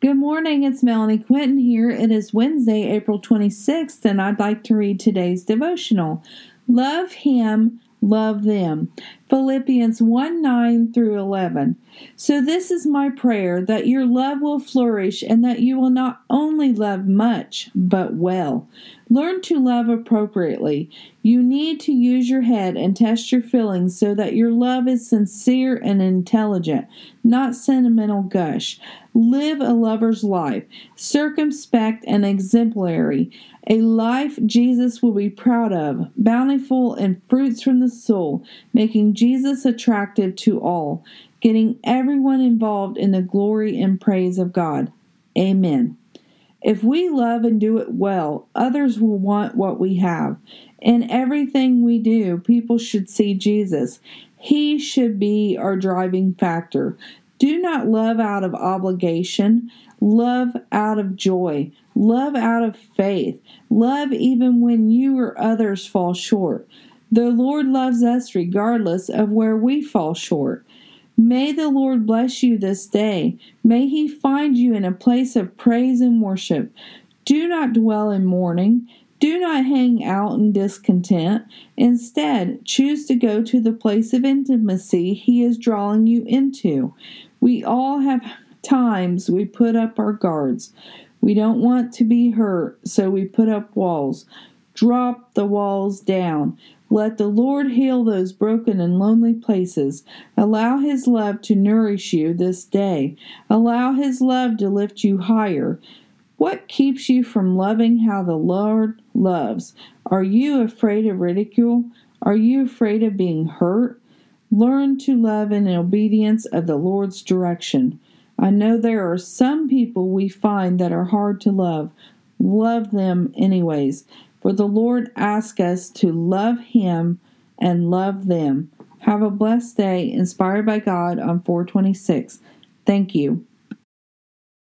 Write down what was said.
Good morning, it's Melanie Quinton here. It is Wednesday, April 26th, and I'd like to read today's devotional. Love Him, love them. Philippians 1 9 through 11. So, this is my prayer that your love will flourish and that you will not only love much, but well. Learn to love appropriately. You need to use your head and test your feelings so that your love is sincere and intelligent, not sentimental gush. Live a lover's life, circumspect and exemplary, a life Jesus will be proud of, bountiful in fruits from the soul, making Jesus attractive to all, getting everyone involved in the glory and praise of God. Amen. If we love and do it well, others will want what we have. In everything we do, people should see Jesus. He should be our driving factor. Do not love out of obligation, love out of joy, love out of faith, love even when you or others fall short. The Lord loves us regardless of where we fall short. May the Lord bless you this day. May He find you in a place of praise and worship. Do not dwell in mourning. Do not hang out in discontent. Instead, choose to go to the place of intimacy He is drawing you into. We all have times we put up our guards. We don't want to be hurt, so we put up walls. Drop the walls down. Let the Lord heal those broken and lonely places. Allow His love to nourish you this day. Allow His love to lift you higher. What keeps you from loving how the Lord loves? Are you afraid of ridicule? Are you afraid of being hurt? Learn to love in obedience of the Lord's direction. I know there are some people we find that are hard to love. Love them anyways, for the Lord asks us to love Him and love them. Have a blessed day, inspired by God on 426. Thank you.